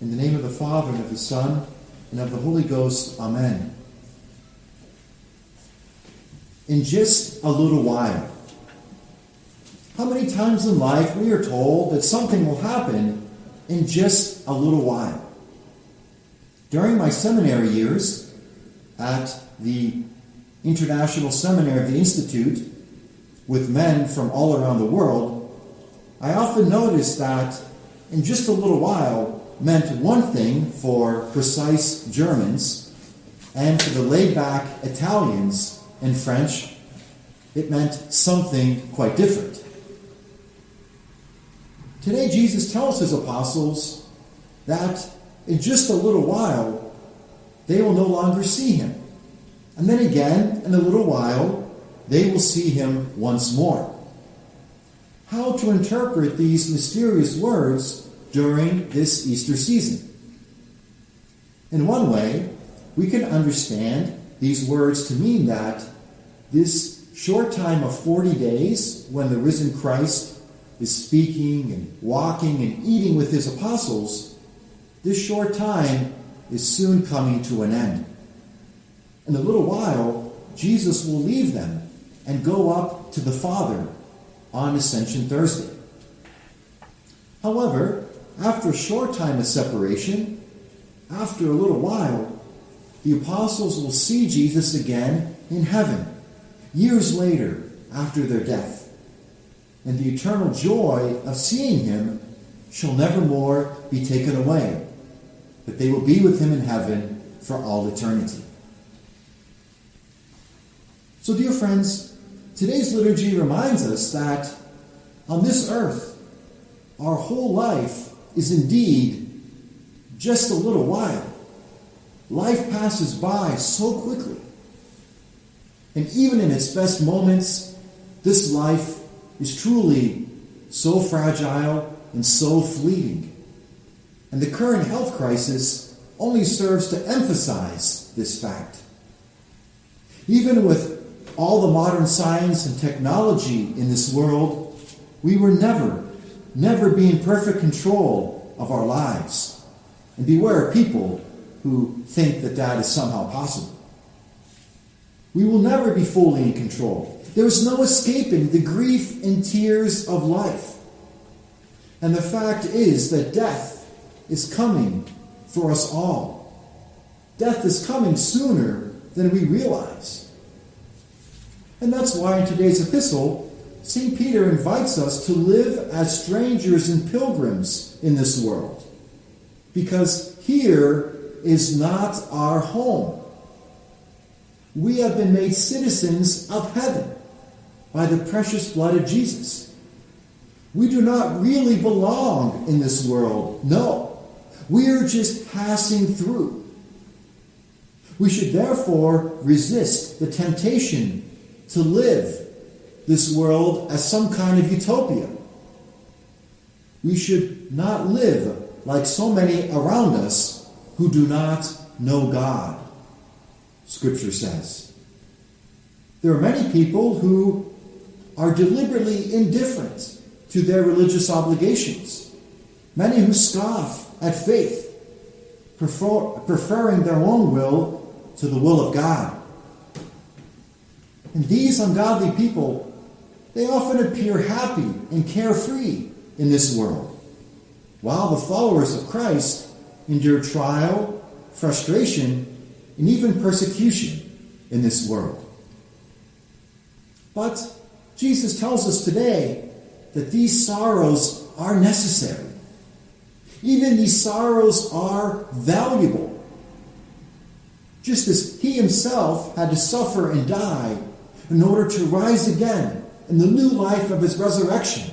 In the name of the Father, and of the Son, and of the Holy Ghost. Amen. In just a little while. How many times in life we are told that something will happen in just a little while? During my seminary years at the International Seminary of the Institute, with men from all around the world, I often noticed that in just a little while meant one thing for precise Germans, and for the laid back Italians and French, it meant something quite different. Today, Jesus tells his apostles that in just a little while they will no longer see him. And then again, in a little while, they will see him once more. How to interpret these mysterious words during this Easter season? In one way, we can understand these words to mean that this short time of 40 days, when the risen Christ is speaking and walking and eating with his apostles, this short time is soon coming to an end. In a little while, Jesus will leave them and go up to the Father on Ascension Thursday. However, after a short time of separation, after a little while, the apostles will see Jesus again in heaven, years later after their death. And the eternal joy of seeing him shall never more be taken away, but they will be with him in heaven for all eternity. So, dear friends, today's liturgy reminds us that on this earth, our whole life is indeed just a little while. Life passes by so quickly. And even in its best moments, this life is truly so fragile and so fleeting. And the current health crisis only serves to emphasize this fact. Even with all the modern science and technology in this world, we were never, never be in perfect control of our lives. And beware of people who think that that is somehow possible. We will never be fully in control. There is no escaping the grief and tears of life. And the fact is that death is coming for us all. Death is coming sooner than we realize. And that's why in today's epistle, St. Peter invites us to live as strangers and pilgrims in this world. Because here is not our home. We have been made citizens of heaven by the precious blood of Jesus. We do not really belong in this world. No. We are just passing through. We should therefore resist the temptation to live this world as some kind of utopia. We should not live like so many around us who do not know God, Scripture says. There are many people who are deliberately indifferent to their religious obligations, many who scoff at faith, prefer, preferring their own will to the will of God. And these ungodly people, they often appear happy and carefree in this world, while the followers of Christ endure trial, frustration, and even persecution in this world. But Jesus tells us today that these sorrows are necessary. Even these sorrows are valuable. Just as he himself had to suffer and die in order to rise again in the new life of his resurrection.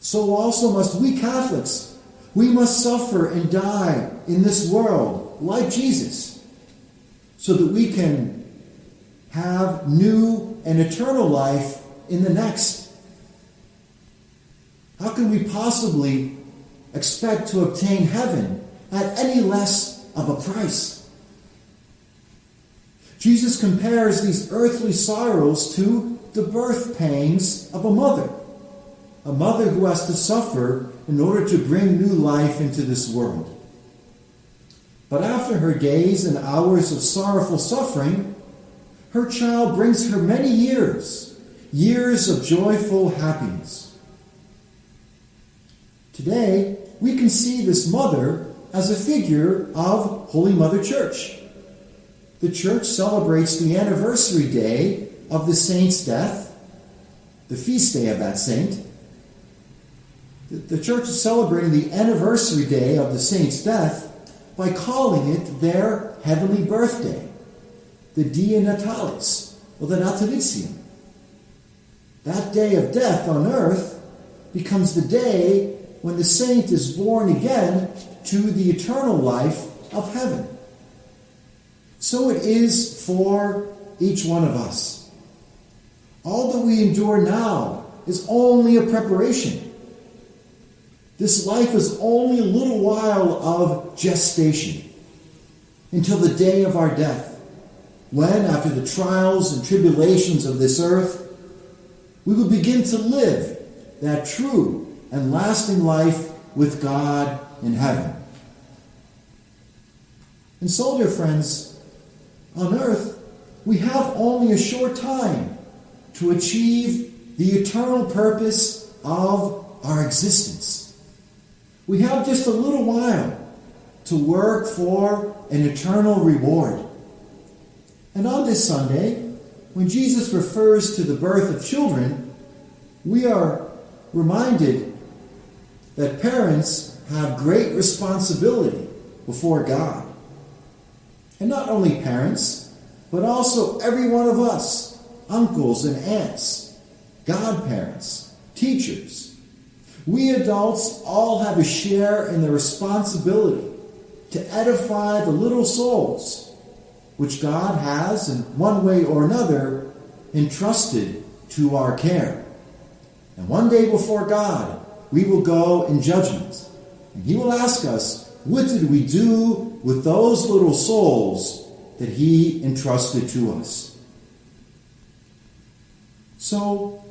So also must we Catholics. We must suffer and die in this world like Jesus so that we can have new and eternal life in the next. How can we possibly expect to obtain heaven at any less of a price? Jesus compares these earthly sorrows to the birth pangs of a mother. A mother who has to suffer in order to bring new life into this world. But after her days and hours of sorrowful suffering, her child brings her many years, years of joyful happiness. Today, we can see this mother as a figure of Holy Mother Church. The church celebrates the anniversary day of the saint's death, the feast day of that saint. The church is celebrating the anniversary day of the saint's death by calling it their heavenly birthday, the Dies Natalis, or the Natalitium. That day of death on earth becomes the day when the saint is born again to the eternal life of heaven. So it is for each one of us. All that we endure now is only a preparation. This life is only a little while of gestation until the day of our death, when, after the trials and tribulations of this earth, we will begin to live that true and lasting life with God in heaven. And so, dear friends, on earth, we have only a short time to achieve the eternal purpose of our existence. We have just a little while to work for an eternal reward. And on this Sunday, when Jesus refers to the birth of children, we are reminded that parents have great responsibility before God. And not only parents, but also every one of us, uncles and aunts, godparents, teachers, we adults all have a share in the responsibility to edify the little souls which God has, in one way or another, entrusted to our care. And one day before God, we will go in judgment. And He will ask us, What did we do with those little souls that He entrusted to us? So,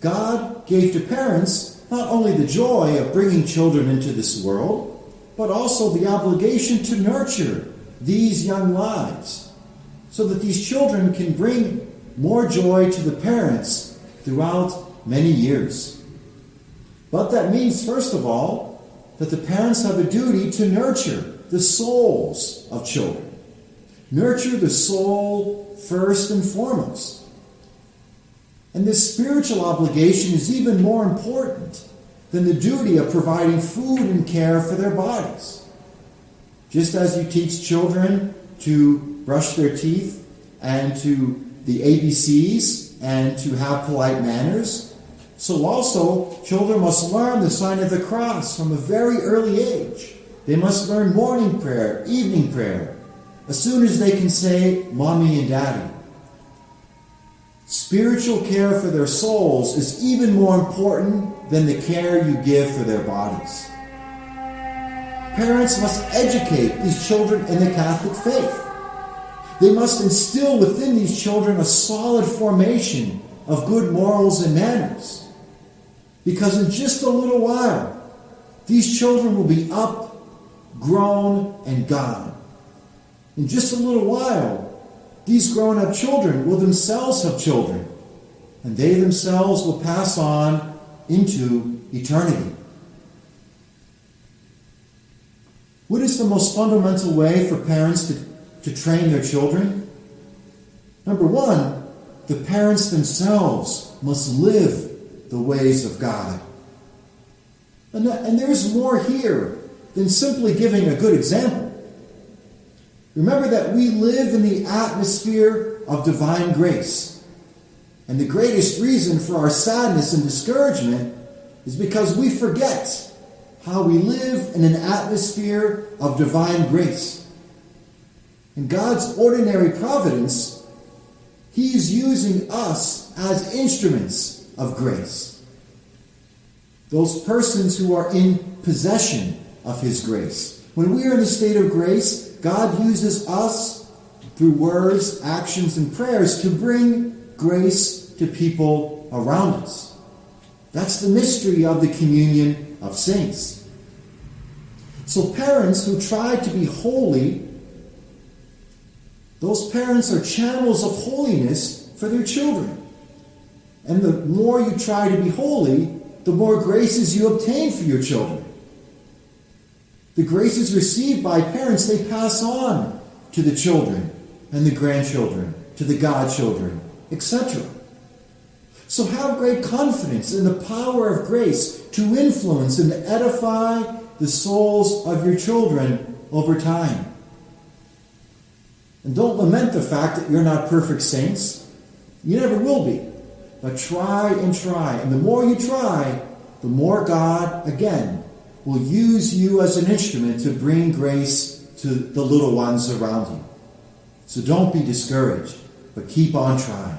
God gave to parents not only the joy of bringing children into this world, but also the obligation to nurture these young lives so that these children can bring more joy to the parents throughout many years. But that means, first of all, that the parents have a duty to nurture the souls of children. Nurture the soul first and foremost. And this spiritual obligation is even more important than the duty of providing food and care for their bodies. Just as you teach children to brush their teeth and to the ABCs and to have polite manners, so also children must learn the sign of the cross from a very early age. They must learn morning prayer, evening prayer, as soon as they can say mommy and daddy. Spiritual care for their souls is even more important than the care you give for their bodies. Parents must educate these children in the Catholic faith. They must instill within these children a solid formation of good morals and manners. Because in just a little while, these children will be up, grown, and gone. In just a little while, these grown up children will themselves have children, and they themselves will pass on into eternity. What is the most fundamental way for parents to, to train their children? Number one, the parents themselves must live the ways of God. And, that, and there's more here than simply giving a good example. Remember that we live in the atmosphere of divine grace. And the greatest reason for our sadness and discouragement is because we forget how we live in an atmosphere of divine grace. In God's ordinary providence, He is using us as instruments of grace. Those persons who are in possession of His grace. When we are in the state of grace, God uses us through words, actions, and prayers to bring grace to people around us. That's the mystery of the communion of saints. So, parents who try to be holy, those parents are channels of holiness for their children. And the more you try to be holy, the more graces you obtain for your children. The graces received by parents, they pass on to the children and the grandchildren, to the godchildren, etc. So have great confidence in the power of grace to influence and edify the souls of your children over time. And don't lament the fact that you're not perfect saints. You never will be. But try and try. And the more you try, the more God, again, will use you as an instrument to bring grace to the little ones around you. So don't be discouraged, but keep on trying.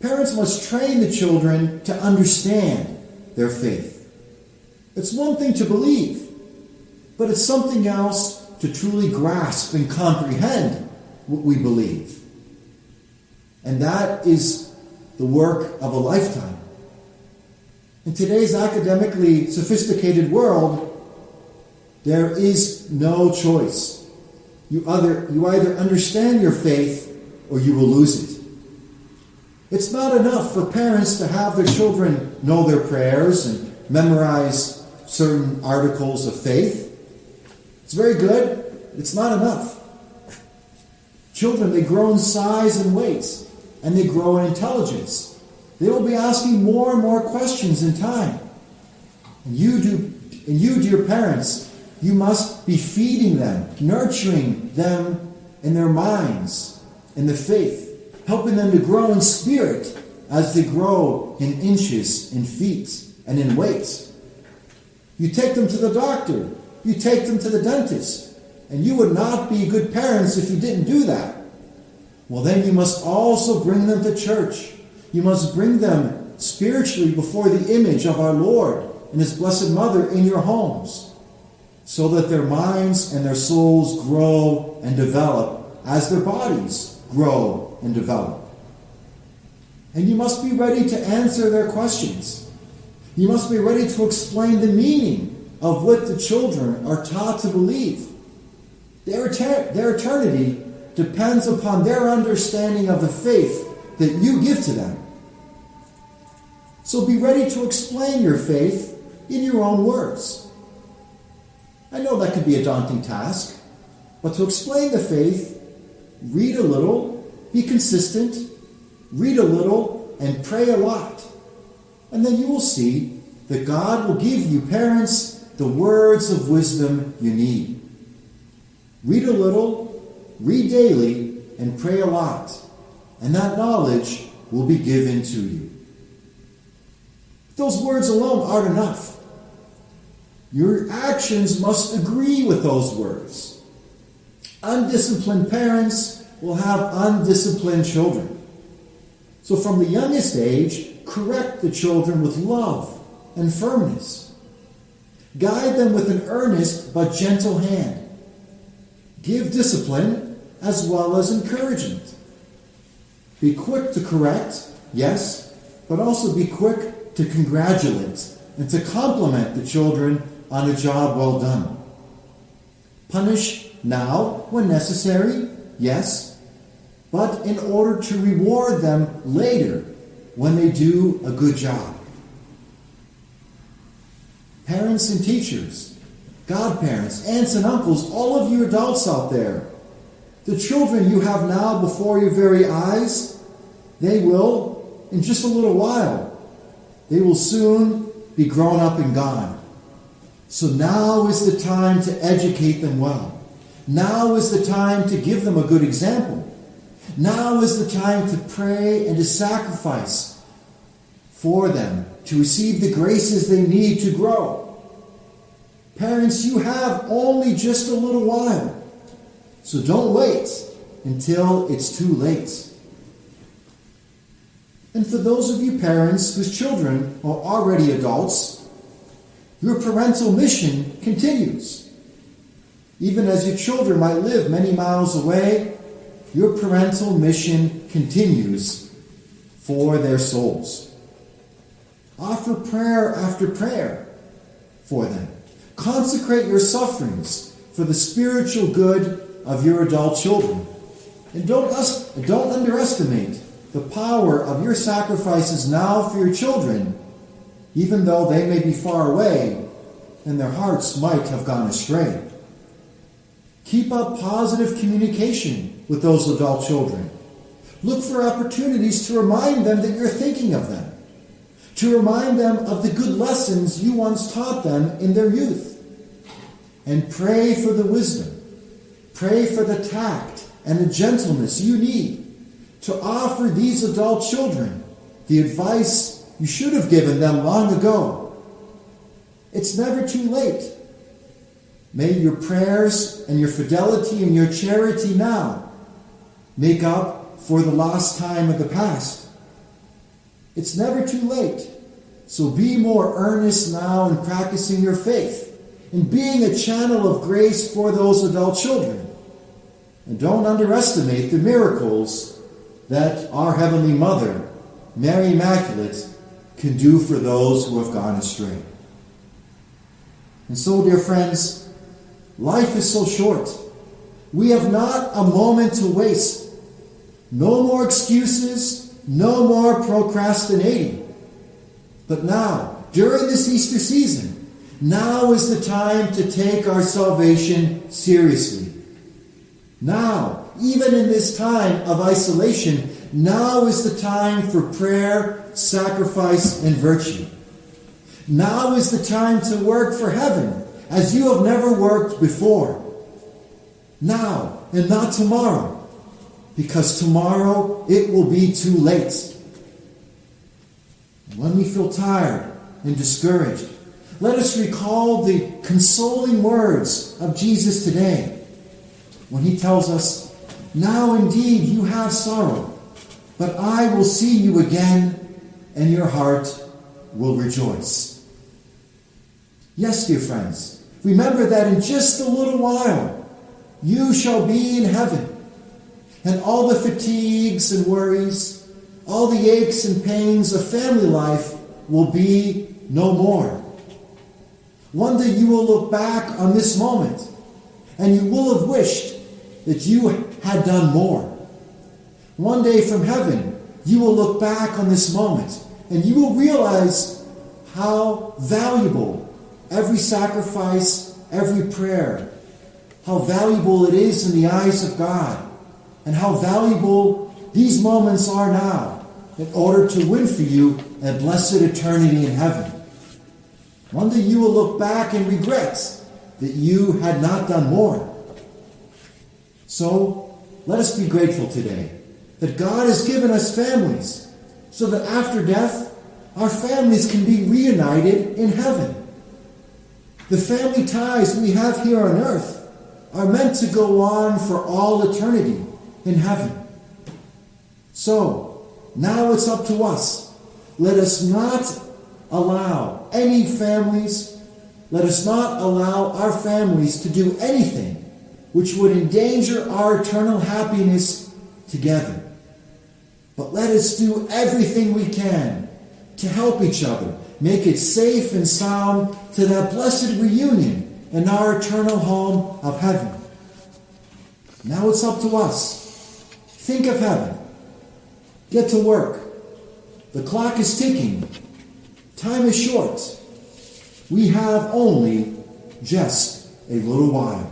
Parents must train the children to understand their faith. It's one thing to believe, but it's something else to truly grasp and comprehend what we believe. And that is the work of a lifetime. In today's academically sophisticated world, there is no choice. You either, you either understand your faith or you will lose it. It's not enough for parents to have their children know their prayers and memorize certain articles of faith. It's very good. It's not enough. Children, they grow in size and weight, and they grow in intelligence. They will be asking more and more questions in time. And you do, and you, dear parents, you must be feeding them, nurturing them in their minds, in the faith helping them to grow in spirit as they grow in inches, in feet, and in weight. You take them to the doctor, you take them to the dentist, and you would not be good parents if you didn't do that. Well, then you must also bring them to church. You must bring them spiritually before the image of our Lord and His Blessed Mother in your homes, so that their minds and their souls grow and develop as their bodies grow and develop. And you must be ready to answer their questions. You must be ready to explain the meaning of what the children are taught to believe. Their, their eternity depends upon their understanding of the faith that you give to them. So be ready to explain your faith in your own words. I know that could be a daunting task, but to explain the faith, read a little be consistent, read a little, and pray a lot. And then you will see that God will give you, parents, the words of wisdom you need. Read a little, read daily, and pray a lot. And that knowledge will be given to you. Those words alone aren't enough. Your actions must agree with those words. Undisciplined parents will have undisciplined children. So, from the youngest age, correct the children with love and firmness. Guide them with an earnest but gentle hand. Give discipline as well as encouragement. Be quick to correct, yes, but also be quick to congratulate and to compliment the children on a job well done. Punish now when necessary, yes, but in order to reward them later when they do a good job. Parents and teachers, godparents, aunts and uncles, all of you adults out there, the children you have now before your very eyes, they will, in just a little while, they will soon be grown up and gone. So now is the time to educate them well. Now is the time to give them a good example. Now is the time to pray and to sacrifice for them, to receive the graces they need to grow. Parents, you have only just a little while. So don't wait until it's too late. And for those of you parents whose children are already adults, your parental mission continues. Even as your children might live many miles away, your parental mission continues for their souls. Offer prayer after prayer for them. Consecrate your sufferings for the spiritual good of your adult children. And don't, don't underestimate the power of your sacrifices now for your children, even though they may be far away and their hearts might have gone astray. Keep up positive communication with those adult children. Look for opportunities to remind them that you're thinking of them, to remind them of the good lessons you once taught them in their youth. And pray for the wisdom, pray for the tact and the gentleness you need to offer these adult children the advice you should have given them long ago. It's never too late. May your prayers and your fidelity and your charity now make up for the lost time of the past. It's never too late. So be more earnest now in practicing your faith and being a channel of grace for those adult children. And don't underestimate the miracles that our Heavenly Mother, Mary Immaculate, can do for those who have gone astray. And so, dear friends, life is so short. We have not a moment to waste. No more excuses, no more procrastinating. But now, during this Easter season, now is the time to take our salvation seriously. Now, even in this time of isolation, now is the time for prayer, sacrifice, and virtue. Now is the time to work for heaven as you have never worked before. Now and not tomorrow, because tomorrow it will be too late. when we feel tired and discouraged, let us recall the consoling words of Jesus today when he tells us, Now indeed you have sorrow, but I will see you again, and your heart will rejoice. Yes, dear friends, remember that in just a little while you shall be in heaven, and all the fatigues and worries, all the aches and pains of family life will be no more. One day you will look back on this moment and you will have wished that you had done more. One day from heaven, you will look back on this moment and you will realize how valuable every sacrifice, every prayer, how valuable it is in the eyes of God, and how valuable these moments are now in order to win for you a blessed eternity in heaven. One day you will look back and regret that you had not done more. So let us be grateful today that God has given us families so that after death, our families can be reunited in heaven. The family ties we have here on earth are meant to go on for all eternity in heaven. So, now it's up to us. Let us not allow any families, let us not allow our families to do anything which would endanger our eternal happiness together. But let us do everything we can to help each other, make it safe and sound to that blessed reunion in our eternal home of heaven. Now it's up to us. Think of heaven. Get to work. The clock is ticking. Time is short. We have only just a little while.